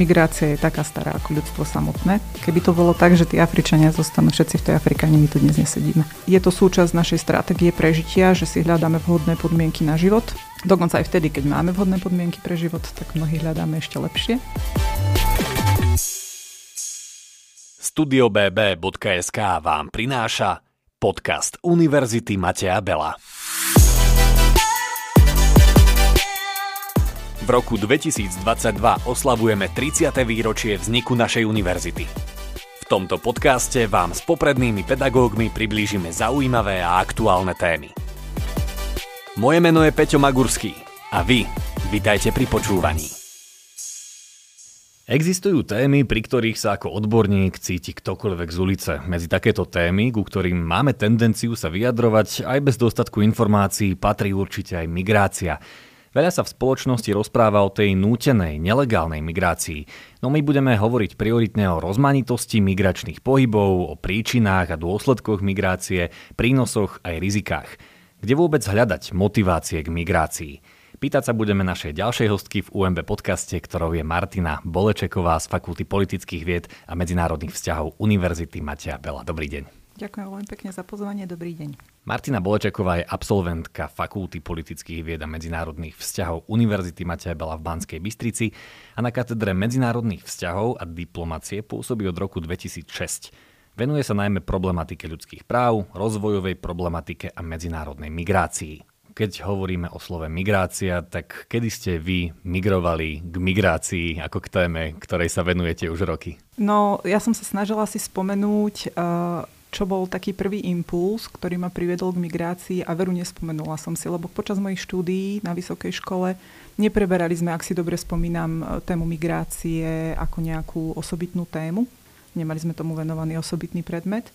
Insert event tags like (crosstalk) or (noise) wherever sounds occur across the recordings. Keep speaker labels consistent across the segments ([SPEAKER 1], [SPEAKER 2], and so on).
[SPEAKER 1] migrácia je taká stará ako ľudstvo samotné. Keby to bolo tak, že tí Afričania zostanú všetci v tej Afrikáne, my tu dnes nesedíme. Je to súčasť našej stratégie prežitia, že si hľadáme vhodné podmienky na život. Dokonca aj vtedy, keď máme vhodné podmienky pre život, tak mnohí hľadáme ešte lepšie.
[SPEAKER 2] StudioBB.sk vám prináša podcast Univerzity Mateja Bela. V roku 2022 oslavujeme 30. výročie vzniku našej univerzity. V tomto podcaste vám s poprednými pedagógmi priblížime zaujímavé a aktuálne témy. Moje meno je Peťo Magurský a vy, vitajte pri počúvaní. Existujú témy, pri ktorých sa ako odborník cíti ktokoľvek z ulice. Medzi takéto témy, ku ktorým máme tendenciu sa vyjadrovať aj bez dostatku informácií, patrí určite aj migrácia. Veľa sa v spoločnosti rozpráva o tej nútenej, nelegálnej migrácii, no my budeme hovoriť prioritne o rozmanitosti migračných pohybov, o príčinách a dôsledkoch migrácie, prínosoch aj rizikách. Kde vôbec hľadať motivácie k migrácii? Pýtať sa budeme našej ďalšej hostky v UMB podcaste, ktorou je Martina Bolečeková z Fakulty politických vied a medzinárodných vzťahov Univerzity Matia Bela. Dobrý deň.
[SPEAKER 1] Ďakujem veľmi pekne za pozvanie, dobrý deň.
[SPEAKER 2] Martina Bolečeková je absolventka Fakulty politických vied a medzinárodných vzťahov Univerzity Mateja Bela v Banskej Bystrici a na katedre medzinárodných vzťahov a diplomacie pôsobí od roku 2006. Venuje sa najmä problematike ľudských práv, rozvojovej problematike a medzinárodnej migrácii. Keď hovoríme o slove migrácia, tak kedy ste vy migrovali k migrácii ako k téme, ktorej sa venujete už roky?
[SPEAKER 1] No, ja som sa snažila si spomenúť uh čo bol taký prvý impuls, ktorý ma priviedol k migrácii a veru nespomenula som si, lebo počas mojich štúdií na vysokej škole nepreberali sme, ak si dobre spomínam, tému migrácie ako nejakú osobitnú tému. Nemali sme tomu venovaný osobitný predmet.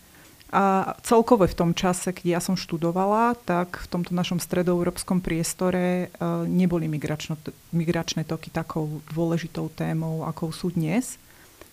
[SPEAKER 1] A celkovo v tom čase, keď ja som študovala, tak v tomto našom stredoeurópskom priestore e, neboli migračné toky takou dôležitou témou, akou sú dnes.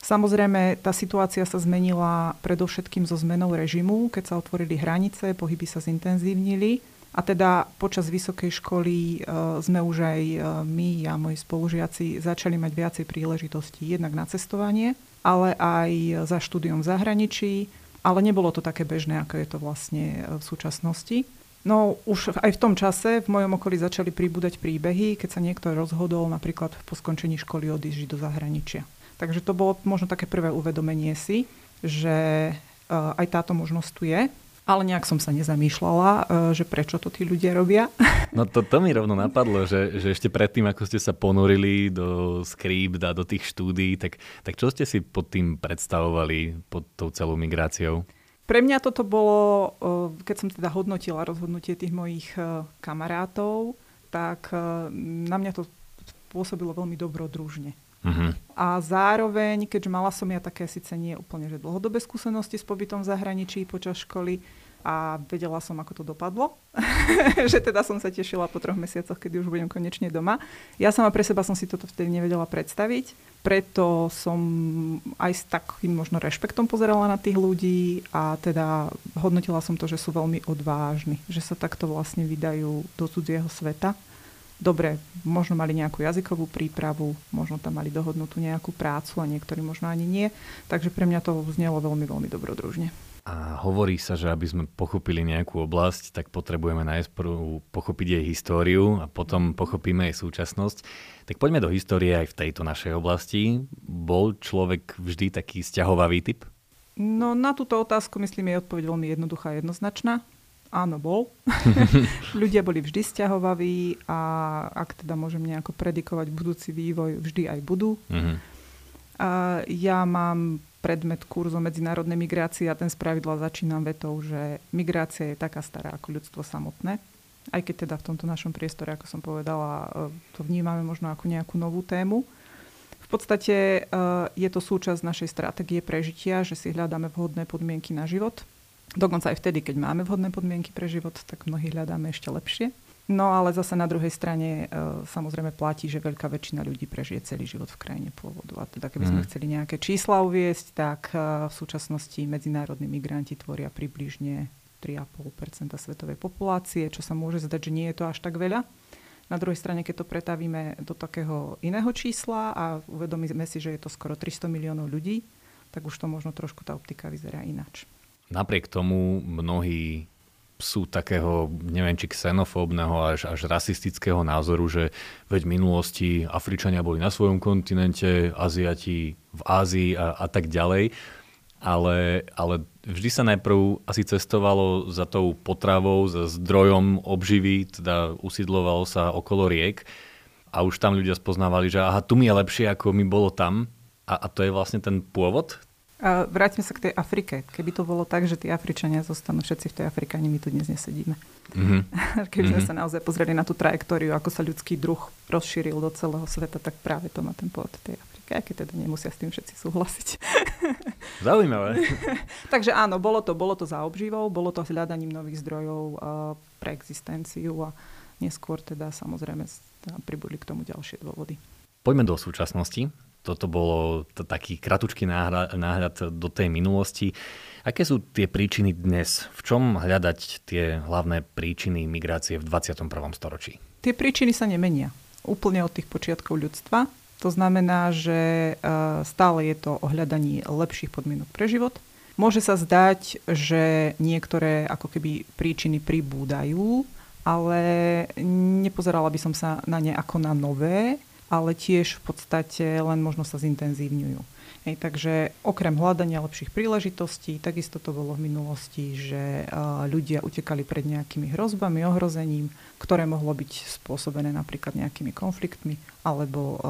[SPEAKER 1] Samozrejme, tá situácia sa zmenila predovšetkým so zmenou režimu, keď sa otvorili hranice, pohyby sa zintenzívnili. A teda počas vysokej školy e, sme už aj e, my a moji spolužiaci začali mať viacej príležitostí jednak na cestovanie, ale aj za štúdium v zahraničí, ale nebolo to také bežné, ako je to vlastne e, v súčasnosti. No už aj v tom čase v mojom okolí začali pribúdať príbehy, keď sa niekto rozhodol napríklad po skončení školy odísť do zahraničia. Takže to bolo možno také prvé uvedomenie si, že e, aj táto možnosť tu je. Ale nejak som sa nezamýšľala, e, že prečo to tí ľudia robia. (laughs)
[SPEAKER 2] No to, to mi rovno napadlo, že, že ešte predtým, ako ste sa ponorili do script a do tých štúdií, tak, tak čo ste si pod tým predstavovali, pod tou celou migráciou?
[SPEAKER 1] Pre mňa toto bolo, e, keď som teda hodnotila rozhodnutie tých mojich kamarátov, tak na mňa to pôsobilo veľmi dobrodružne. Uh-huh. A zároveň, keďže mala som ja také síce nie úplne že dlhodobé skúsenosti s pobytom v zahraničí počas školy a vedela som, ako to dopadlo, (laughs) že teda som sa tešila po troch mesiacoch, kedy už budem konečne doma. Ja sama pre seba som si toto vtedy nevedela predstaviť, preto som aj s takým možno rešpektom pozerala na tých ľudí a teda hodnotila som to, že sú veľmi odvážni, že sa takto vlastne vydajú do cudzieho sveta dobre, možno mali nejakú jazykovú prípravu, možno tam mali dohodnutú nejakú prácu a niektorí možno ani nie. Takže pre mňa to znelo veľmi, veľmi dobrodružne.
[SPEAKER 2] A hovorí sa, že aby sme pochopili nejakú oblasť, tak potrebujeme najprv pochopiť jej históriu a potom pochopíme jej súčasnosť. Tak poďme do histórie aj v tejto našej oblasti. Bol človek vždy taký stiahovavý typ?
[SPEAKER 1] No na túto otázku myslím je odpoveď veľmi jednoduchá a jednoznačná. Áno, bol. (laughs) Ľudia boli vždy stiahovaví a ak teda môžem nejako predikovať budúci vývoj, vždy aj budú. Uh-huh. A ja mám predmet kurzu medzinárodnej migrácie a ten spravidla začínam vetou, že migrácia je taká stará ako ľudstvo samotné. Aj keď teda v tomto našom priestore, ako som povedala, e, to vnímame možno ako nejakú novú tému. V podstate e, je to súčasť našej stratégie prežitia, že si hľadáme vhodné podmienky na život Dokonca aj vtedy, keď máme vhodné podmienky pre život, tak mnohí hľadáme ešte lepšie. No ale zase na druhej strane e, samozrejme platí, že veľká väčšina ľudí prežije celý život v krajine pôvodu. A teda keby sme mm. chceli nejaké čísla uviesť, tak e, v súčasnosti medzinárodní migranti tvoria približne 3,5 svetovej populácie, čo sa môže zdať, že nie je to až tak veľa. Na druhej strane, keď to pretavíme do takého iného čísla a uvedomíme si, že je to skoro 300 miliónov ľudí, tak už to možno trošku tá optika vyzerá ináč.
[SPEAKER 2] Napriek tomu mnohí sú takého, neviem, či xenofóbneho až, až rasistického názoru, že veď v minulosti Afričania boli na svojom kontinente, Aziati v Ázii a, a tak ďalej. Ale, ale vždy sa najprv asi cestovalo za tou potravou, za zdrojom obživy, teda usidlovalo sa okolo riek a už tam ľudia spoznávali, že aha, tu mi je lepšie, ako mi bolo tam. A, a to je vlastne ten pôvod
[SPEAKER 1] a vráťme sa k tej Afrike. Keby to bolo tak, že tí Afričania zostanú všetci v tej Afrike, ani my tu dnes nesedíme. Mm-hmm. (laughs) Keby sme mm-hmm. sa naozaj pozreli na tú trajektóriu, ako sa ľudský druh rozšíril do celého sveta, tak práve to má ten pôvod tej Afriky. Aj keď teda nemusia s tým všetci súhlasiť. (laughs)
[SPEAKER 2] Zaujímavé. (laughs)
[SPEAKER 1] Takže áno, bolo to, bolo to za obživou, bolo to hľadaním nových zdrojov pre existenciu a neskôr teda samozrejme pribudli k tomu ďalšie dôvody.
[SPEAKER 2] Poďme do súčasnosti toto bolo to taký kratučký náhľad, náhľad do tej minulosti. Aké sú tie príčiny dnes? V čom hľadať tie hlavné príčiny migrácie v 21. storočí?
[SPEAKER 1] Tie príčiny sa nemenia. Úplne od tých počiatkov ľudstva. To znamená, že e, stále je to o hľadaní lepších podmienok pre život. Môže sa zdať, že niektoré ako keby príčiny pribúdajú, ale nepozerala by som sa na ne ako na nové, ale tiež v podstate len možno sa zintenzívňujú. Hej, takže okrem hľadania lepších príležitostí, takisto to bolo v minulosti, že ľudia utekali pred nejakými hrozbami, ohrozením, ktoré mohlo byť spôsobené napríklad nejakými konfliktmi, alebo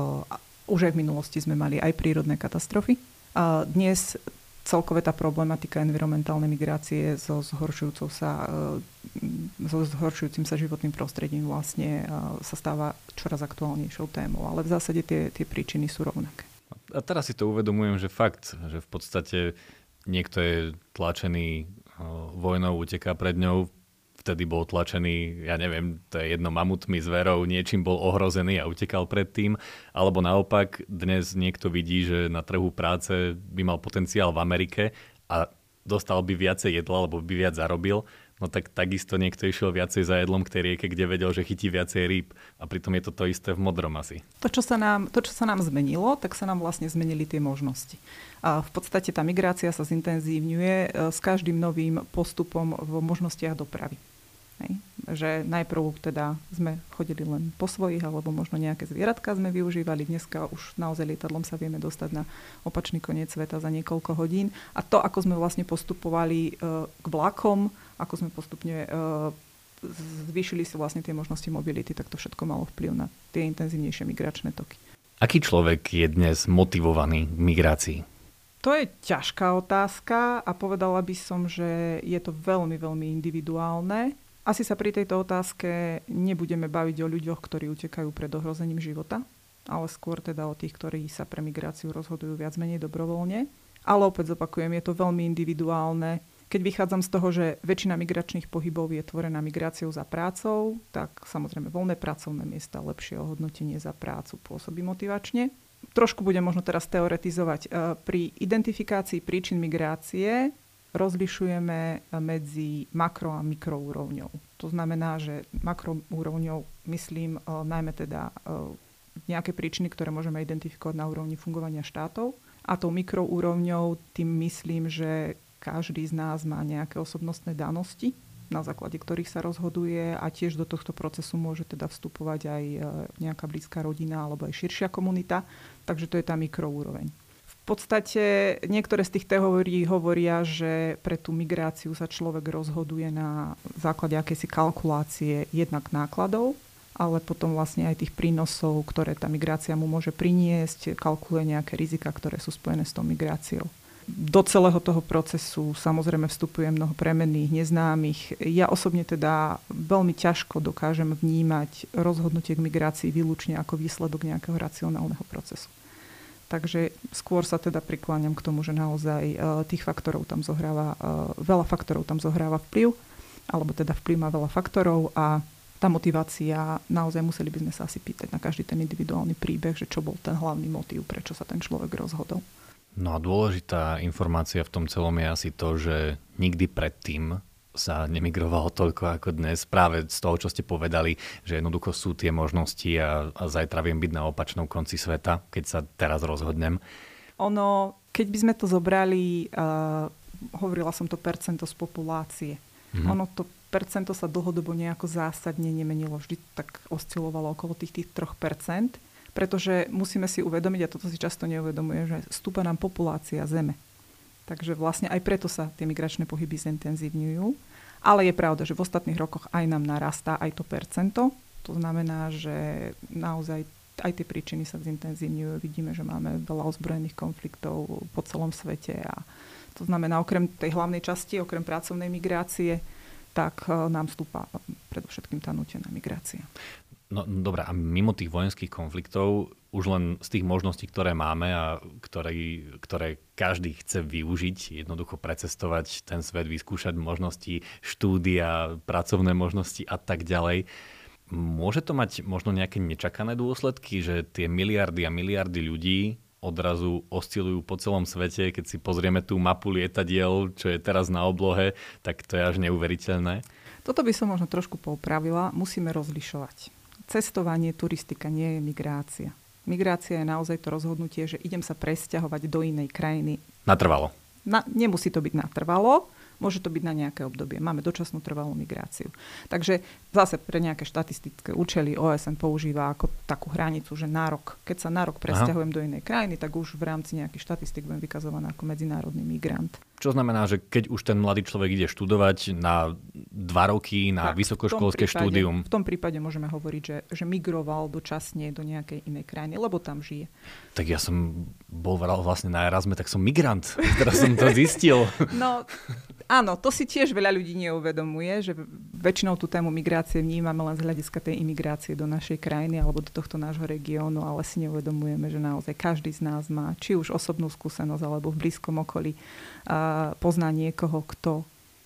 [SPEAKER 1] už aj v minulosti sme mali aj prírodné katastrofy. Uh, dnes celkové tá problematika environmentálnej migrácie so zhoršujúcou sa, e, so zhoršujúcim sa životným prostredím vlastne e, sa stáva čoraz aktuálnejšou témou. Ale v zásade tie, tie príčiny sú rovnaké.
[SPEAKER 2] A teraz si to uvedomujem, že fakt, že v podstate niekto je tlačený e, vojnou, uteká pred ňou, vtedy bol tlačený, ja neviem, to je jedno mamutmi, zverou, niečím bol ohrozený a utekal predtým, alebo naopak dnes niekto vidí, že na trhu práce by mal potenciál v Amerike a dostal by viacej jedla, alebo by viac zarobil, no tak takisto niekto išiel viacej za jedlom k tej rieke, kde vedel, že chytí viacej rýb. A pritom je to to isté v modrom asi.
[SPEAKER 1] To čo, sa nám, to, čo sa nám zmenilo, tak sa nám vlastne zmenili tie možnosti. A v podstate tá migrácia sa zintenzívňuje e, s každým novým postupom v možnostiach dopravy. Hej. Že najprv teda sme chodili len po svojich, alebo možno nejaké zvieratka sme využívali. Dneska už naozaj lietadlom sa vieme dostať na opačný koniec sveta za niekoľko hodín. A to, ako sme vlastne postupovali uh, k vlakom, ako sme postupne uh, zvýšili si vlastne tie možnosti mobility, tak to všetko malo vplyv na tie intenzívnejšie migračné toky.
[SPEAKER 2] Aký človek je dnes motivovaný k migrácii?
[SPEAKER 1] To je ťažká otázka a povedala by som, že je to veľmi, veľmi individuálne. Asi sa pri tejto otázke nebudeme baviť o ľuďoch, ktorí utekajú pred ohrozením života, ale skôr teda o tých, ktorí sa pre migráciu rozhodujú viac menej dobrovoľne. Ale opäť zopakujem, je to veľmi individuálne. Keď vychádzam z toho, že väčšina migračných pohybov je tvorená migráciou za prácou, tak samozrejme voľné pracovné miesta, lepšie ohodnotenie za prácu pôsobí motivačne. Trošku budem možno teraz teoretizovať. Pri identifikácii príčin migrácie rozlišujeme medzi makro a mikroúrovňou. To znamená, že makroúrovňou myslím uh, najmä teda uh, nejaké príčiny, ktoré môžeme identifikovať na úrovni fungovania štátov. A tou mikroúrovňou tým myslím, že každý z nás má nejaké osobnostné danosti, na základe ktorých sa rozhoduje a tiež do tohto procesu môže teda vstupovať aj uh, nejaká blízka rodina alebo aj širšia komunita. Takže to je tá mikroúroveň. V podstate niektoré z tých teórií hovoria, že pre tú migráciu sa človek rozhoduje na základe akejsi kalkulácie jednak nákladov, ale potom vlastne aj tých prínosov, ktoré tá migrácia mu môže priniesť, kalkuluje nejaké rizika, ktoré sú spojené s tou migráciou. Do celého toho procesu samozrejme vstupuje mnoho premenných, neznámych. Ja osobne teda veľmi ťažko dokážem vnímať rozhodnutie k migrácii výlučne ako výsledok nejakého racionálneho procesu. Takže skôr sa teda prikláňam k tomu, že naozaj e, tých faktorov tam zohráva, e, veľa faktorov tam zohráva vplyv, alebo teda vplyv má veľa faktorov a tá motivácia, naozaj museli by sme sa asi pýtať na každý ten individuálny príbeh, že čo bol ten hlavný motív, prečo sa ten človek rozhodol.
[SPEAKER 2] No a dôležitá informácia v tom celom je asi to, že nikdy predtým sa nemigrovalo toľko ako dnes. Práve z toho, čo ste povedali, že jednoducho sú tie možnosti a, a zajtra viem byť na opačnom konci sveta, keď sa teraz rozhodnem.
[SPEAKER 1] Ono, keď by sme to zobrali, uh, hovorila som to percento z populácie. Mm-hmm. Ono to percento sa dlhodobo nejako zásadne nemenilo. Vždy tak oscilovalo okolo tých, tých 3%, pretože musíme si uvedomiť, a toto si často neuvedomuje, že stúpa nám populácia Zeme. Takže vlastne aj preto sa tie migračné pohyby zintenzívňujú. Ale je pravda, že v ostatných rokoch aj nám narastá aj to percento. To znamená, že naozaj aj tie príčiny sa zintenzívňujú. Vidíme, že máme veľa ozbrojených konfliktov po celom svete a to znamená, okrem tej hlavnej časti, okrem pracovnej migrácie, tak e, nám stúpa predovšetkým tá nutená migrácia.
[SPEAKER 2] No dobré, a mimo tých vojenských konfliktov, už len z tých možností, ktoré máme a ktoré, ktoré každý chce využiť, jednoducho precestovať ten svet, vyskúšať možnosti štúdia, pracovné možnosti a tak ďalej. Môže to mať možno nejaké nečakané dôsledky, že tie miliardy a miliardy ľudí odrazu oscilujú po celom svete. Keď si pozrieme tú mapu lietadiel, čo je teraz na oblohe, tak to je až neuveriteľné.
[SPEAKER 1] Toto by som možno trošku popravila. Musíme rozlišovať. Cestovanie, turistika nie je migrácia. Migrácia je naozaj to rozhodnutie, že idem sa presťahovať do inej krajiny.
[SPEAKER 2] Natrvalo.
[SPEAKER 1] Na, nemusí to byť natrvalo, Môže to byť na nejaké obdobie. Máme dočasnú trvalú migráciu. Takže zase pre nejaké štatistické účely OSN používa ako takú hranicu, že na rok, keď sa na rok presťahujem do inej krajiny, tak už v rámci nejakých štatistik budem vykazovaná ako medzinárodný migrant.
[SPEAKER 2] Čo znamená, že keď už ten mladý človek ide študovať na dva roky na tak, vysokoškolské
[SPEAKER 1] v prípade,
[SPEAKER 2] štúdium.
[SPEAKER 1] V tom prípade môžeme hovoriť, že, že migroval dočasne do nejakej inej krajiny, lebo tam žije.
[SPEAKER 2] Tak ja som bol vlastne na Erasme, tak som migrant. (laughs) Teraz som to zistil.
[SPEAKER 1] No, áno, to si tiež veľa ľudí neuvedomuje, že väčšinou tú tému migrácie vnímame len z hľadiska tej imigrácie do našej krajiny alebo do tohto nášho regiónu, ale si neuvedomujeme, že naozaj každý z nás má či už osobnú skúsenosť alebo v blízkom okolí pozná niekoho, kto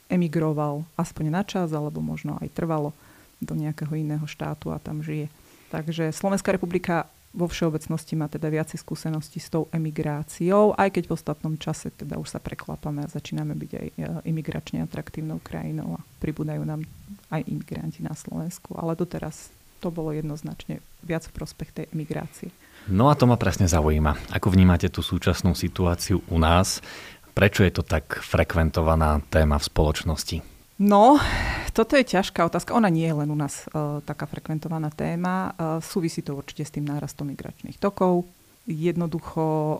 [SPEAKER 1] emigroval aspoň na čas, alebo možno aj trvalo do nejakého iného štátu a tam žije. Takže Slovenská republika vo všeobecnosti má teda viacej skúseností s tou emigráciou, aj keď v ostatnom čase teda už sa preklapame a začíname byť aj e, imigračne atraktívnou krajinou a pribúdajú nám aj imigranti na Slovensku. Ale doteraz to bolo jednoznačne viac v prospech tej emigrácie.
[SPEAKER 2] No a to ma presne zaujíma. Ako vnímate tú súčasnú situáciu u nás? Prečo je to tak frekventovaná téma v spoločnosti?
[SPEAKER 1] No, toto je ťažká otázka. Ona nie je len u nás uh, taká frekventovaná téma. Uh, súvisí to určite s tým nárastom migračných tokov. Jednoducho uh,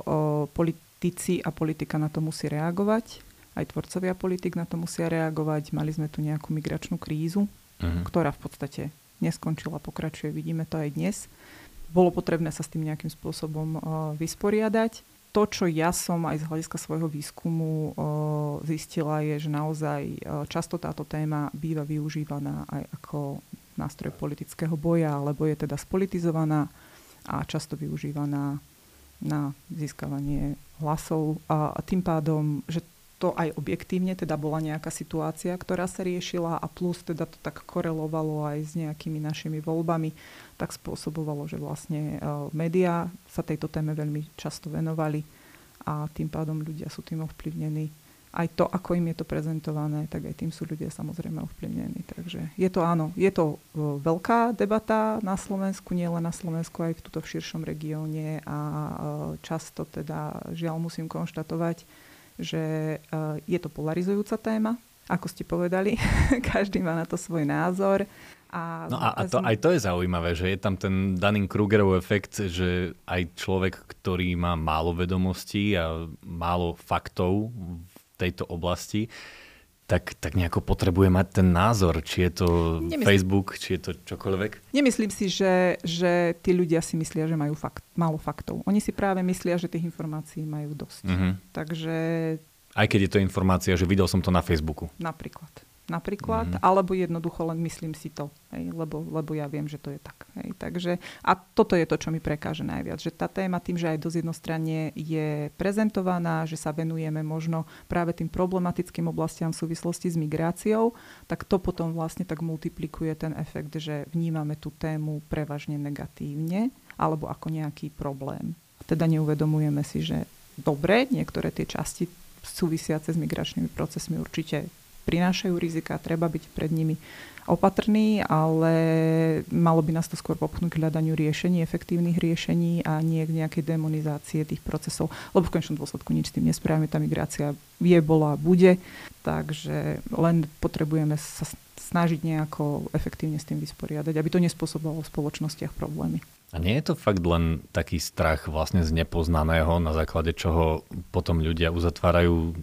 [SPEAKER 1] politici a politika na to musí reagovať. Aj tvorcovia politik na to musia reagovať. Mali sme tu nejakú migračnú krízu, uh-huh. ktorá v podstate neskončila, pokračuje. Vidíme to aj dnes. Bolo potrebné sa s tým nejakým spôsobom uh, vysporiadať to, čo ja som aj z hľadiska svojho výskumu zistila, je, že naozaj často táto téma býva využívaná aj ako nástroj politického boja, alebo je teda spolitizovaná a často využívaná na získavanie hlasov. A tým pádom, že to aj objektívne teda bola nejaká situácia, ktorá sa riešila a plus teda to tak korelovalo aj s nejakými našimi voľbami, tak spôsobovalo, že vlastne uh, médiá sa tejto téme veľmi často venovali a tým pádom ľudia sú tým ovplyvnení. Aj to, ako im je to prezentované, tak aj tým sú ľudia samozrejme ovplyvnení. Takže je to áno, je to uh, veľká debata na Slovensku, nie len na Slovensku, aj v tuto v širšom regióne a uh, často teda žiaľ musím konštatovať, že uh, je to polarizujúca téma, ako ste povedali. (laughs) Každý má na to svoj názor.
[SPEAKER 2] A, no a, a to, aj to je zaujímavé, že je tam ten Dunning-Krugerov efekt, že aj človek, ktorý má málo vedomostí a málo faktov v tejto oblasti, tak, tak nejako potrebuje mať ten názor, či je to Nemyslím. Facebook, či je to čokoľvek?
[SPEAKER 1] Nemyslím si, že, že tí ľudia si myslia, že majú fakt, málo faktov. Oni si práve myslia, že tých informácií majú dosť. Mm-hmm. Takže...
[SPEAKER 2] Aj keď je to informácia, že videl som to na Facebooku.
[SPEAKER 1] Napríklad napríklad, mm-hmm. alebo jednoducho len myslím si to, hej, lebo, lebo ja viem, že to je tak. Hej. Takže, a toto je to, čo mi prekáže najviac, že tá téma tým, že aj dosť jednostranne je prezentovaná, že sa venujeme možno práve tým problematickým oblastiam v súvislosti s migráciou, tak to potom vlastne tak multiplikuje ten efekt, že vnímame tú tému prevažne negatívne alebo ako nejaký problém. Teda neuvedomujeme si, že dobre, niektoré tie časti súvisiace s migračnými procesmi určite prinášajú rizika, treba byť pred nimi opatrný, ale malo by nás to skôr popchnúť k hľadaniu riešení, efektívnych riešení a nie k nejakej demonizácie tých procesov, lebo v konečnom dôsledku nič tým nespravíme, tá migrácia je, bola a bude, takže len potrebujeme sa snažiť nejako efektívne s tým vysporiadať, aby to nespôsobovalo v spoločnostiach problémy.
[SPEAKER 2] A nie je to fakt len taký strach vlastne z nepoznaného, na základe čoho potom ľudia uzatvárajú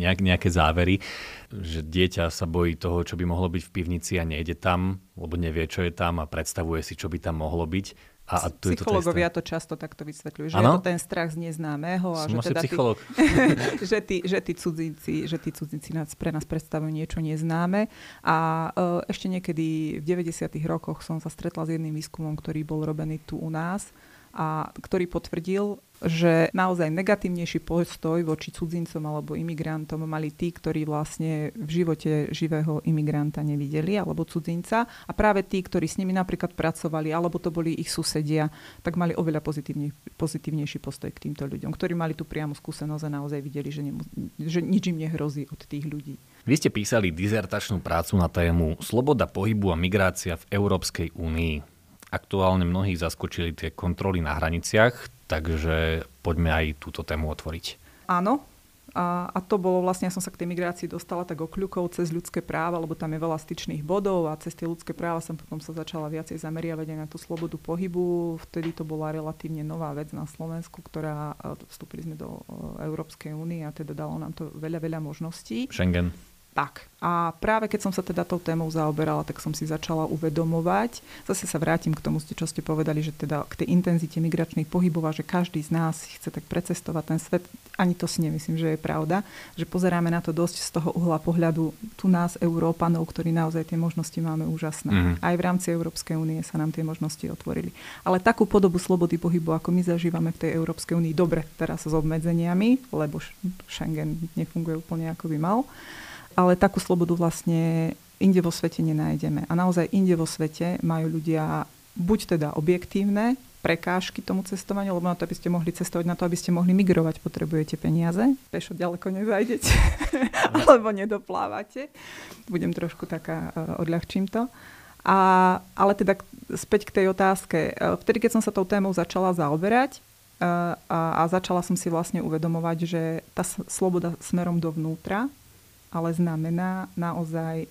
[SPEAKER 2] nejak, nejaké závery, že dieťa sa bojí toho, čo by mohlo byť v pivnici a nejde tam, lebo nevie, čo je tam a predstavuje si, čo by tam mohlo byť.
[SPEAKER 1] A, a tu Psychológovia to, to často takto vysvetľujú, že ano? je to ten strach z neznámeho a
[SPEAKER 2] Som že, teda tí, (laughs)
[SPEAKER 1] že, tí, že tí cudzinci, že tí cudzinci nás, pre nás predstavujú niečo neznáme. A uh, ešte niekedy v 90. rokoch som sa stretla s jedným výskumom, ktorý bol robený tu u nás a ktorý potvrdil, že naozaj negatívnejší postoj voči cudzincom alebo imigrantom mali tí, ktorí vlastne v živote živého imigranta nevideli alebo cudzinca a práve tí, ktorí s nimi napríklad pracovali alebo to boli ich susedia, tak mali oveľa pozitívne, pozitívnejší postoj k týmto ľuďom, ktorí mali tú priamu skúsenosť a naozaj videli, že, nemu, že nič im nehrozí od tých ľudí.
[SPEAKER 2] Vy ste písali dizertačnú prácu na tému Sloboda pohybu a migrácia v Európskej únii. Aktuálne mnohých zaskočili tie kontroly na hraniciach, takže poďme aj túto tému otvoriť.
[SPEAKER 1] Áno, a, a to bolo vlastne, ja som sa k tej migrácii dostala tak okľukov cez ľudské práva, lebo tam je veľa styčných bodov a cez tie ľudské práva som potom sa začala viacej zameriavať aj na tú slobodu pohybu. Vtedy to bola relatívne nová vec na Slovensku, ktorá vstúpili sme do Európskej únie a teda dalo nám to veľa, veľa možností.
[SPEAKER 2] Schengen.
[SPEAKER 1] Tak. A práve keď som sa teda tou témou zaoberala, tak som si začala uvedomovať. Zase sa vrátim k tomu, čo ste povedali, že teda k tej intenzite migračných pohybov a že každý z nás chce tak precestovať ten svet. Ani to si nemyslím, že je pravda. Že pozeráme na to dosť z toho uhla pohľadu tu nás, Európanov, ktorí naozaj tie možnosti máme úžasné. Mm. Aj v rámci Európskej únie sa nám tie možnosti otvorili. Ale takú podobu slobody pohybu, ako my zažívame v tej Európskej únii, dobre, teraz s obmedzeniami, lebo Schengen nefunguje úplne ako by mal ale takú slobodu vlastne inde vo svete nenájdeme. A naozaj inde vo svete majú ľudia buď teda objektívne prekážky tomu cestovaniu, lebo na to, aby ste mohli cestovať, na to, aby ste mohli migrovať, potrebujete peniaze. Pešo ďaleko nezajdete, (laughs) alebo nedoplávate. Budem trošku taká, uh, odľahčím to. A, ale teda späť k tej otázke. E, vtedy, keď som sa tou témou začala zaoberať, uh, a, a začala som si vlastne uvedomovať, že tá sloboda smerom dovnútra ale znamená naozaj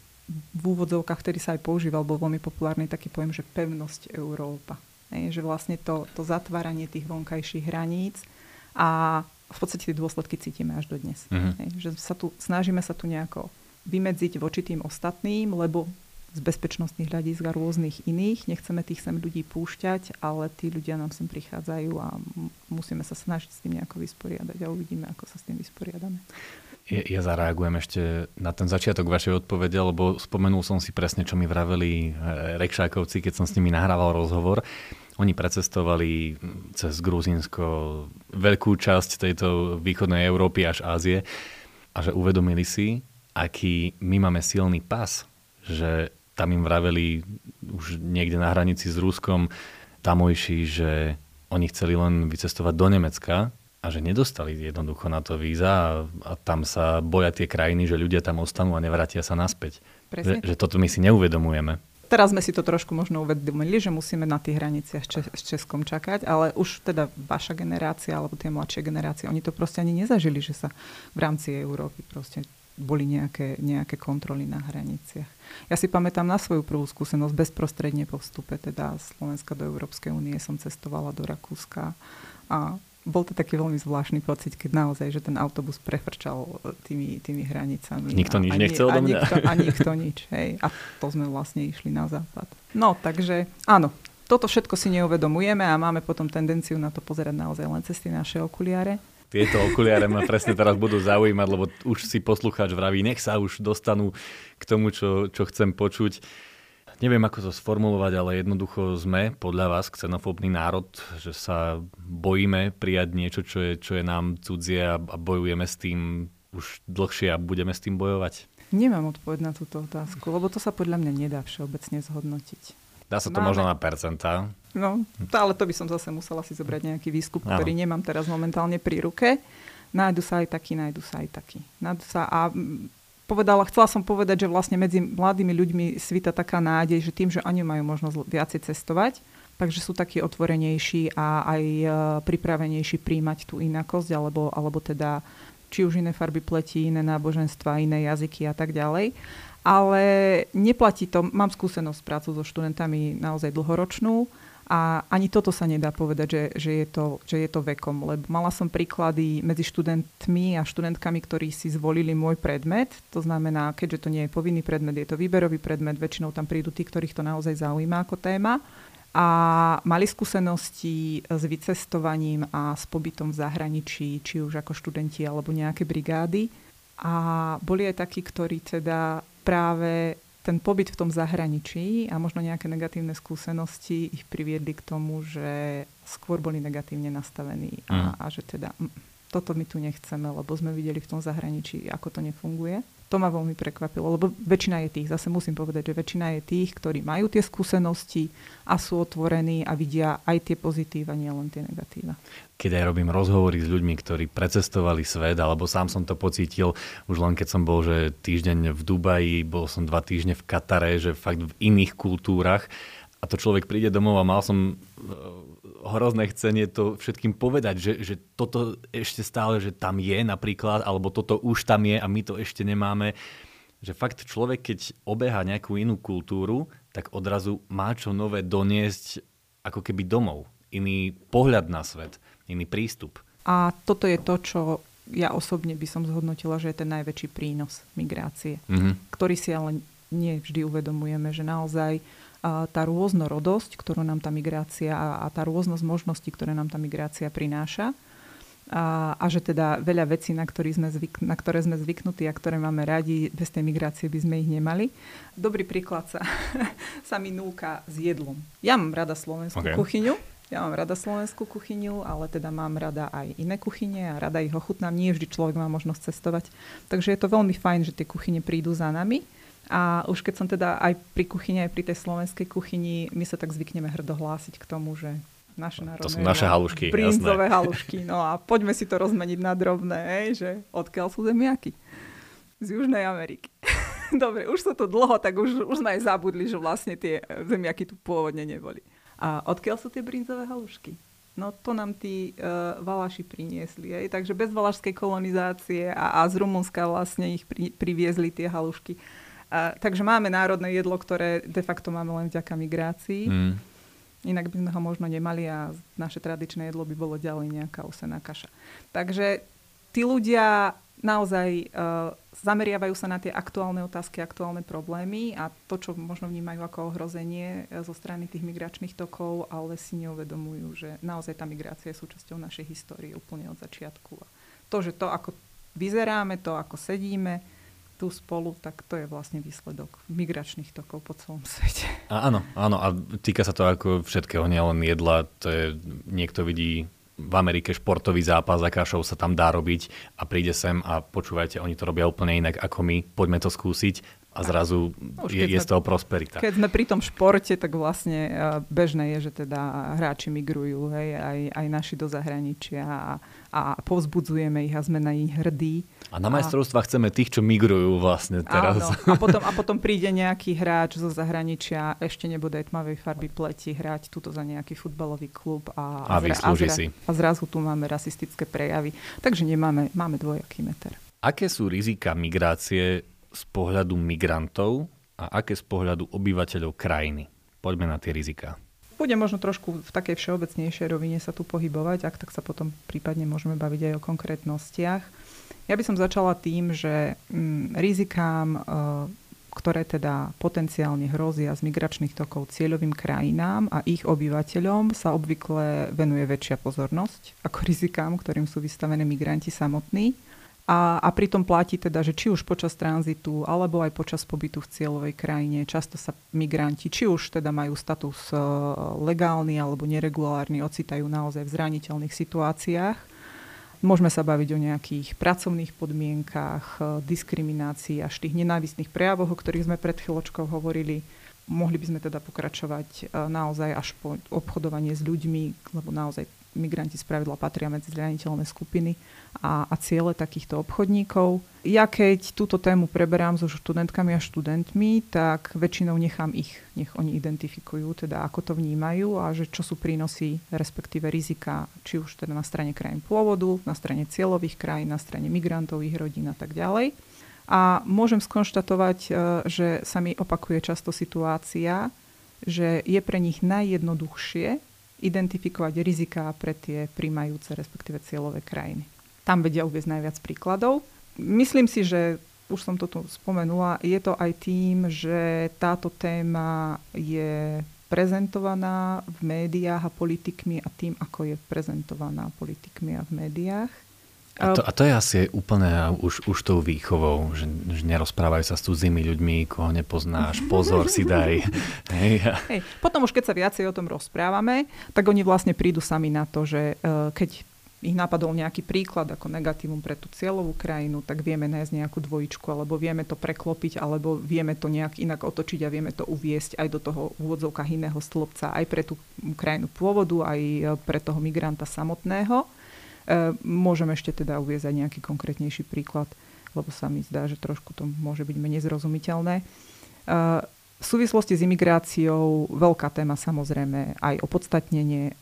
[SPEAKER 1] v úvodzovkách, ktorý sa aj používal, bol veľmi populárny taký pojem, že pevnosť Európa. Hej, že vlastne to, to zatváranie tých vonkajších hraníc a v podstate tie dôsledky cítime až do dnes. Mm-hmm. Hej, že sa tu, snažíme sa tu nejako vymedziť voči tým ostatným, lebo z bezpečnostných hľadisk a rôznych iných. Nechceme tých sem ľudí púšťať, ale tí ľudia nám sem prichádzajú a musíme sa snažiť s tým nejako vysporiadať a uvidíme, ako sa s tým vysporiadame.
[SPEAKER 2] Ja, zareagujem ešte na ten začiatok vašej odpovede, lebo spomenul som si presne, čo mi vraveli eh, Rekšákovci, keď som s nimi nahrával rozhovor. Oni precestovali cez Gruzinsko veľkú časť tejto východnej Európy až Ázie a že uvedomili si, aký my máme silný pas, že tam im vraveli už niekde na hranici s Ruskom tamojší, že oni chceli len vycestovať do Nemecka a že nedostali jednoducho na to víza a, a tam sa boja tie krajiny, že ľudia tam ostanú a nevrátia sa naspäť. Že, že toto my si neuvedomujeme.
[SPEAKER 1] Teraz sme si to trošku možno uvedomili, že musíme na tých hraniciach s Českom čakať, ale už teda vaša generácia alebo tie mladšie generácie, oni to proste ani nezažili, že sa v rámci Európy proste boli nejaké, nejaké kontroly na hraniciach. Ja si pamätám na svoju prvú skúsenosť bezprostredne po vstupe teda Slovenska do Európskej únie som cestovala do Rakúska a bol to taký veľmi zvláštny pocit, keď naozaj, že ten autobus prefrčal e, tými, tými hranicami.
[SPEAKER 2] Nikto nič a, nechcel
[SPEAKER 1] a, nikto, a (laughs) nikto nič. Hej. A to sme vlastne išli na západ. No, takže áno, toto všetko si neuvedomujeme a máme potom tendenciu na to pozerať naozaj len cez tie naše okuliare.
[SPEAKER 2] Tieto okuliare ma presne teraz budú zaujímať, lebo už si poslucháč vraví, nech sa už dostanú k tomu, čo, čo chcem počuť neviem ako to sformulovať, ale jednoducho sme podľa vás xenofóbny národ, že sa bojíme prijať niečo, čo je, čo je nám cudzie a, a bojujeme s tým už dlhšie a budeme s tým bojovať?
[SPEAKER 1] Nemám odpoveď na túto otázku, lebo to sa podľa mňa nedá všeobecne zhodnotiť.
[SPEAKER 2] Dá sa to Máme. možno na percentá.
[SPEAKER 1] No, to, ale to by som zase musela si zobrať nejaký výskup, ano. ktorý nemám teraz momentálne pri ruke. Nájdu sa aj takí, nájdu sa aj takí. Nájdu sa a povedala, chcela som povedať, že vlastne medzi mladými ľuďmi svita taká nádej, že tým, že oni majú možnosť viacej cestovať, takže sú takí otvorenejší a aj e, pripravenejší príjmať tú inakosť, alebo, alebo teda či už iné farby pleti, iné náboženstva, iné jazyky a tak ďalej. Ale neplatí to, mám skúsenosť s prácu so študentami naozaj dlhoročnú a ani toto sa nedá povedať, že, že, je to, že je to vekom, lebo mala som príklady medzi študentmi a študentkami, ktorí si zvolili môj predmet. To znamená, keďže to nie je povinný predmet, je to výberový predmet, väčšinou tam prídu tí, ktorých to naozaj zaujíma ako téma. A mali skúsenosti s vycestovaním a s pobytom v zahraničí, či už ako študenti alebo nejaké brigády. A boli aj takí, ktorí teda práve ten pobyt v tom zahraničí a možno nejaké negatívne skúsenosti ich priviedli k tomu, že skôr boli negatívne nastavení a, mm. a že teda toto my tu nechceme, lebo sme videli v tom zahraničí, ako to nefunguje. To ma veľmi prekvapilo, lebo väčšina je tých, zase musím povedať, že väčšina je tých, ktorí majú tie skúsenosti a sú otvorení a vidia aj tie pozitíva, nielen tie negatíva.
[SPEAKER 2] Keď aj robím rozhovory s ľuďmi, ktorí precestovali svet, alebo sám som to pocítil, už len keď som bol, že týždeň v Dubaji, bol som dva týždne v Katare, že fakt v iných kultúrach, a to človek príde domov a mal som hrozné chcenie to všetkým povedať, že, že toto ešte stále, že tam je napríklad, alebo toto už tam je a my to ešte nemáme. Že fakt človek, keď obeha nejakú inú kultúru, tak odrazu má čo nové doniesť ako keby domov. Iný pohľad na svet, iný prístup.
[SPEAKER 1] A toto je to, čo ja osobne by som zhodnotila, že je ten najväčší prínos migrácie, mm-hmm. ktorý si ale nie vždy uvedomujeme, že naozaj tá rôznorodosť, ktorú nám tá migrácia a, tá rôznosť možností, ktoré nám tá migrácia prináša. A, a že teda veľa vecí, na, sme zvyk, na ktoré sme zvyknutí a ktoré máme radi, bez tej migrácie by sme ich nemali. Dobrý príklad sa, (laughs) sa mi núka s jedlom. Ja mám rada slovenskú okay. kuchyňu, ja mám rada slovenskú kuchyňu, ale teda mám rada aj iné kuchyne a rada ich ochutnám. Nie vždy človek má možnosť cestovať. Takže je to veľmi fajn, že tie kuchyne prídu za nami a už keď som teda aj pri kuchyni, aj pri tej slovenskej kuchyni, my sa tak zvykneme hrdo hlásiť k tomu, že naše národné...
[SPEAKER 2] To sú naše halušky,
[SPEAKER 1] Brinzové halušky. No a poďme si to rozmeniť na drobné, že odkiaľ sú zemiaky? Z Južnej Ameriky. (laughs) Dobre, už sú to dlho, tak už, už sme aj zabudli, že vlastne tie zemiaky tu pôvodne neboli. A odkiaľ sú tie brinzové halušky? No to nám tí uh, Valaši priniesli. Hej? Takže bez valašskej kolonizácie a, a z Rumunska vlastne ich pri, priviezli tie halušky. A, takže máme národné jedlo, ktoré de facto máme len vďaka migrácii. Mm. Inak by sme ho možno nemali a naše tradičné jedlo by bolo ďalej nejaká osená kaša. Takže tí ľudia naozaj uh, zameriavajú sa na tie aktuálne otázky, aktuálne problémy a to, čo možno vnímajú ako ohrozenie uh, zo strany tých migračných tokov, ale si neuvedomujú, že naozaj tá migrácia je súčasťou našej histórie úplne od začiatku. A to, že to, ako vyzeráme, to, ako sedíme, tu spolu, tak to je vlastne výsledok migračných tokov po celom svete.
[SPEAKER 2] A áno, áno, a týka sa to ako všetkého, nielen jedla, to je, niekto vidí v Amerike športový zápas a kašou sa tam dá robiť a príde sem a počúvajte, oni to robia úplne inak ako my, poďme to skúsiť a zrazu no, je, je z toho prosperita.
[SPEAKER 1] Keď sme pri tom športe, tak vlastne e, bežné je, že teda hráči migrujú, hej, aj, aj naši do zahraničia a, a povzbudzujeme ich a sme na nich hrdí.
[SPEAKER 2] A na majstrovstvách chceme tých, čo migrujú vlastne teraz. Áno.
[SPEAKER 1] A, potom, a potom príde nejaký hráč zo zahraničia, ešte nebude tmavej farby pleti, hrať túto za nejaký futbalový klub a,
[SPEAKER 2] a, a, zra, a, zra,
[SPEAKER 1] a zrazu tu máme rasistické prejavy. Takže nemáme, máme dvojaký meter.
[SPEAKER 2] Aké sú rizika migrácie z pohľadu migrantov a aké z pohľadu obyvateľov krajiny? Poďme na tie riziká.
[SPEAKER 1] Bude možno trošku v takej všeobecnejšej rovine sa tu pohybovať, ak tak sa potom prípadne môžeme baviť aj o konkrétnostiach. Ja by som začala tým, že mm, rizikám, e, ktoré teda potenciálne hrozia z migračných tokov cieľovým krajinám a ich obyvateľom sa obvykle venuje väčšia pozornosť ako rizikám, ktorým sú vystavené migranti samotní. A, a pritom platí teda, že či už počas tranzitu, alebo aj počas pobytu v cieľovej krajine, často sa migranti, či už teda majú status e, legálny alebo neregulárny, ocitajú naozaj v zraniteľných situáciách. Môžeme sa baviť o nejakých pracovných podmienkách, e, diskriminácii až tých nenávistných prejavoch, o ktorých sme pred chvíľočkou hovorili. mohli by sme teda pokračovať naozaj až po obchodovanie s ľuďmi, lebo naozaj migranti z pravidla patria medzi zraniteľné skupiny a, a ciele takýchto obchodníkov. Ja keď túto tému preberám so študentkami a študentmi, tak väčšinou nechám ich, nech oni identifikujú, teda ako to vnímajú a že čo sú prínosy, respektíve rizika, či už teda na strane krajín pôvodu, na strane cieľových krajín, na strane migrantov, ich rodín a tak ďalej. A môžem skonštatovať, e, že sa mi opakuje často situácia, že je pre nich najjednoduchšie identifikovať riziká pre tie príjmajúce, respektíve cieľové krajiny. Tam vedia uvieť najviac príkladov. Myslím si, že už som to tu spomenula, je to aj tým, že táto téma je prezentovaná v médiách a politikmi a tým, ako je prezentovaná politikmi a v médiách.
[SPEAKER 2] A to, a to je asi úplne už, už tou výchovou, že, že nerozprávajú sa s cudzími ľuďmi, koho nepoznáš, (laughs) pozor si daj. Hej.
[SPEAKER 1] Hej. Potom už keď sa viacej o tom rozprávame, tak oni vlastne prídu sami na to, že uh, keď ich napadol nejaký príklad ako negatívum pre tú cieľovú krajinu, tak vieme nájsť nejakú dvojičku, alebo vieme to preklopiť, alebo vieme to nejak inak otočiť a vieme to uviesť aj do toho úvodzovka iného stĺpca, aj pre tú krajinu pôvodu, aj e, pre toho migranta samotného. E, môžem ešte teda uviezať nejaký konkrétnejší príklad, lebo sa mi zdá, že trošku to môže byť menej zrozumiteľné. E, v súvislosti s imigráciou veľká téma samozrejme aj opodstatnenie e,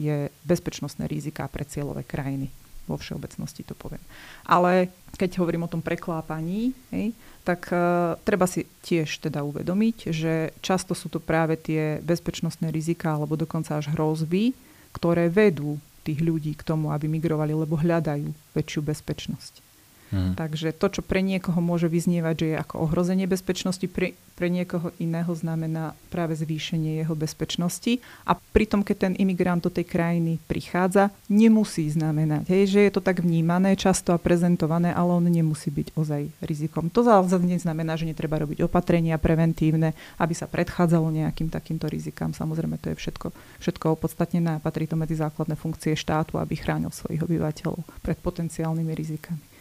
[SPEAKER 1] je bezpečnostné rizika pre cieľové krajiny. Vo všeobecnosti to poviem. Ale keď hovorím o tom preklápaní, hej, tak uh, treba si tiež teda uvedomiť, že často sú to práve tie bezpečnostné rizika alebo dokonca až hrozby, ktoré vedú tých ľudí k tomu, aby migrovali, lebo hľadajú väčšiu bezpečnosť. Hmm. Takže to, čo pre niekoho môže vyznievať, že je ako ohrozenie bezpečnosti, pre, pre niekoho iného znamená práve zvýšenie jeho bezpečnosti. A pritom, keď ten imigrant do tej krajiny prichádza, nemusí znamenať, hej, že je to tak vnímané často a prezentované, ale on nemusí byť ozaj rizikom. To zase neznamená, že netreba robiť opatrenia preventívne, aby sa predchádzalo nejakým takýmto rizikám. Samozrejme, to je všetko, všetko opodstatnené a patrí to medzi základné funkcie štátu, aby chránil svojich obyvateľov pred potenciálnymi rizikami.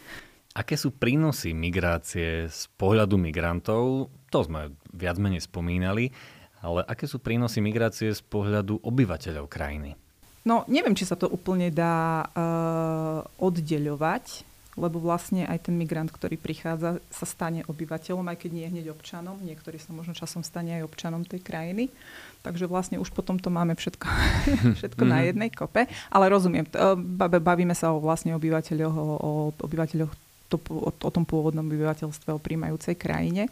[SPEAKER 2] Aké sú prínosy migrácie z pohľadu migrantov? To sme viac menej spomínali, ale aké sú prínosy migrácie z pohľadu obyvateľov krajiny?
[SPEAKER 1] No, neviem, či sa to úplne dá uh, oddeľovať, lebo vlastne aj ten migrant, ktorý prichádza, sa stane obyvateľom, aj keď nie je hneď občanom. Niektorí sa možno časom stane aj občanom tej krajiny. Takže vlastne už potom to máme všetko, (laughs) všetko na mhm. jednej kope. Ale rozumiem, bavíme sa o vlastne obyvateľoch, o, o obyvateľoch to, o, o tom pôvodnom obyvateľstve, o príjmajúcej krajine.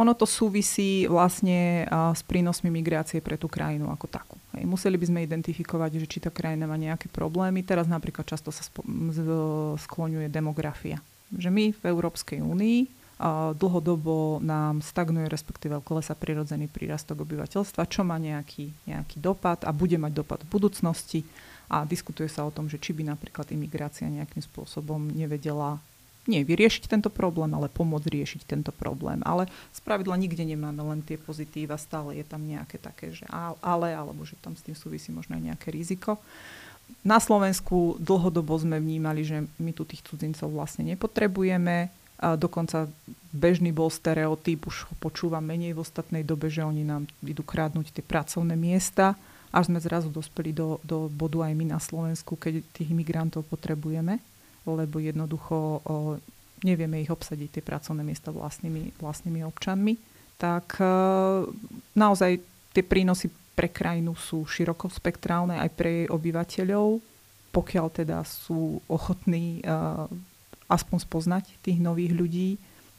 [SPEAKER 1] Ono to súvisí vlastne s prínosmi migrácie pre tú krajinu ako takú. Hej. Museli by sme identifikovať, že či tá krajina má nejaké problémy. Teraz napríklad často sa spo- skloňuje demografia. Že my v Európskej únii dlhodobo nám stagnuje, respektíve klesa prirodzený prírastok obyvateľstva, čo má nejaký, nejaký dopad a bude mať dopad v budúcnosti. A diskutuje sa o tom, že či by napríklad imigrácia nejakým spôsobom nevedela nie vyriešiť tento problém, ale pomôcť riešiť tento problém. Ale z pravidla nikde nemáme len tie pozitíva, stále je tam nejaké také, že ale, alebo že tam s tým súvisí možno aj nejaké riziko. Na Slovensku dlhodobo sme vnímali, že my tu tých cudzincov vlastne nepotrebujeme. A dokonca bežný bol stereotyp, už ho počúvam menej v ostatnej dobe, že oni nám idú krádnuť tie pracovné miesta. Až sme zrazu dospeli do, do bodu aj my na Slovensku, keď tých imigrantov potrebujeme lebo jednoducho nevieme ich obsadiť tie pracovné miesta vlastnými, vlastnými občanmi, tak e, naozaj tie prínosy pre krajinu sú širokospektrálne aj pre jej obyvateľov, pokiaľ teda sú ochotní uh, aspoň spoznať tých nových ľudí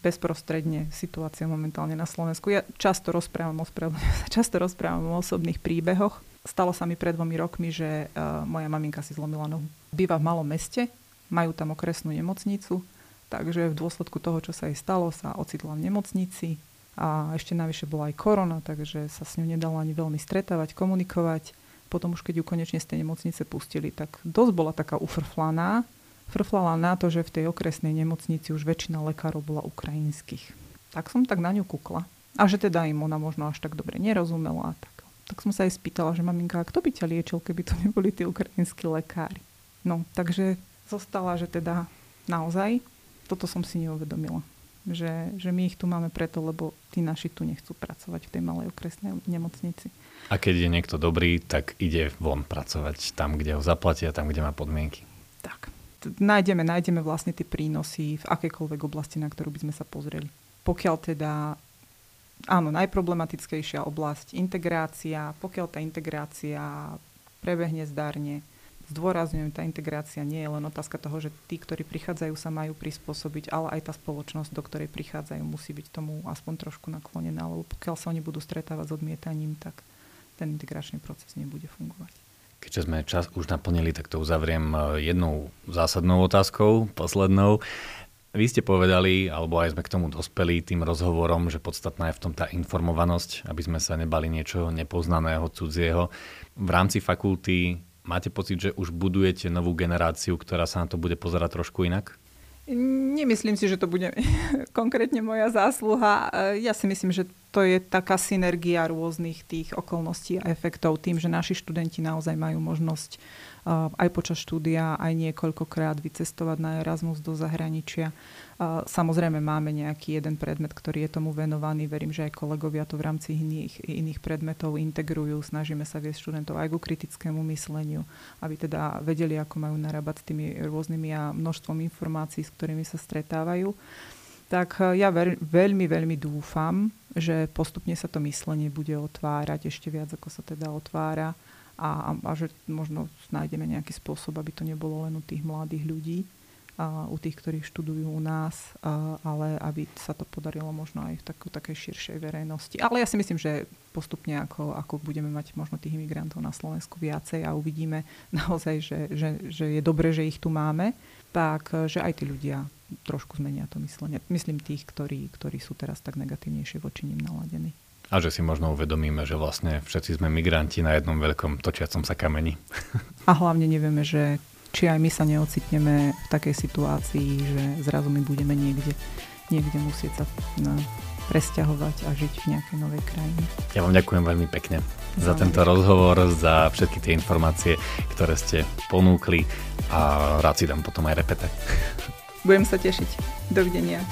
[SPEAKER 1] bezprostredne situácia momentálne na Slovensku. Ja často rozprávam (laughs) často rozprávam o osobných príbehoch. Stalo sa mi pred dvomi rokmi, že uh, moja maminka si zlomila nohu. Býva v malom meste, majú tam okresnú nemocnicu, takže v dôsledku toho, čo sa jej stalo, sa ocitla v nemocnici a ešte navyše bola aj korona, takže sa s ňou nedalo ani veľmi stretávať, komunikovať. Potom už keď ju konečne z tej nemocnice pustili, tak dosť bola taká ufrflaná. Frflala na to, že v tej okresnej nemocnici už väčšina lekárov bola ukrajinských. Tak som tak na ňu kukla. A že teda im ona možno až tak dobre nerozumela. Tak, tak som sa aj spýtala, že maminka, kto by ťa liečil, keby to neboli tí ukrajinskí lekári. No, takže zostala, že teda naozaj toto som si neuvedomila. Že, že my ich tu máme preto, lebo tí naši tu nechcú pracovať v tej malej okresnej nemocnici.
[SPEAKER 2] A keď je niekto dobrý, tak ide von pracovať tam, kde ho zaplatia, tam, kde má podmienky.
[SPEAKER 1] Tak. Nájdeme, nájdeme vlastne tie prínosy v akejkoľvek oblasti, na ktorú by sme sa pozreli. Pokiaľ teda áno, najproblematickejšia oblasť integrácia. Pokiaľ tá integrácia prebehne zdarne, zdôrazňujem, tá integrácia nie je len otázka toho, že tí, ktorí prichádzajú, sa majú prispôsobiť, ale aj tá spoločnosť, do ktorej prichádzajú, musí byť tomu aspoň trošku naklonená, lebo pokiaľ sa oni budú stretávať s odmietaním, tak ten integračný proces nebude fungovať.
[SPEAKER 2] Keďže sme čas už naplnili, tak to uzavriem eh, jednou zásadnou otázkou, poslednou. Vy ste povedali, alebo aj sme k tomu dospeli tým rozhovorom, že podstatná je v tom tá informovanosť, aby sme sa nebali niečo nepoznaného, cudzieho. V rámci fakulty máte pocit, že už budujete novú generáciu, ktorá sa na to bude pozerať trošku inak?
[SPEAKER 1] Nemyslím si, že to bude (laughs) konkrétne moja zásluha. Ja si myslím, že to je taká synergia rôznych tých okolností a efektov tým, že naši študenti naozaj majú možnosť aj počas štúdia, aj niekoľkokrát vycestovať na Erasmus do zahraničia. Samozrejme máme nejaký jeden predmet, ktorý je tomu venovaný. Verím, že aj kolegovia to v rámci iných, iných predmetov integrujú. Snažíme sa viesť študentov aj ku kritickému mysleniu, aby teda vedeli, ako majú narábať s tými rôznymi a množstvom informácií, s ktorými sa stretávajú. Tak e, ja ver, veľmi, veľmi dúfam, že postupne sa to myslenie bude otvárať ešte viac, ako sa teda otvára a, a že možno nájdeme nejaký spôsob, aby to nebolo len u tých mladých ľudí, a u tých, ktorí študujú u nás, a, ale aby sa to podarilo možno aj v takú, takej širšej verejnosti. Ale ja si myslím, že postupne, ako, ako budeme mať možno tých imigrantov na Slovensku viacej a uvidíme (laughs) naozaj, že, že, že je dobre, že ich tu máme, tak že aj tí ľudia trošku zmenia to myslenie. Myslím tých, ktorí, ktorí sú teraz tak negatívnejšie voči ním naladení.
[SPEAKER 2] A že si možno uvedomíme, že vlastne všetci sme migranti na jednom veľkom točiacom sa kameni.
[SPEAKER 1] A hlavne nevieme, že či aj my sa neocitneme v takej situácii, že zrazu my budeme niekde, niekde musieť sa no, presťahovať a žiť v nejakej novej krajine.
[SPEAKER 2] Ja vám ďakujem veľmi pekne za tento rozhovor, za všetky tie informácie, ktoré ste ponúkli a rád si dám potom aj repete.
[SPEAKER 1] Budem sa tešiť. Dovidenia.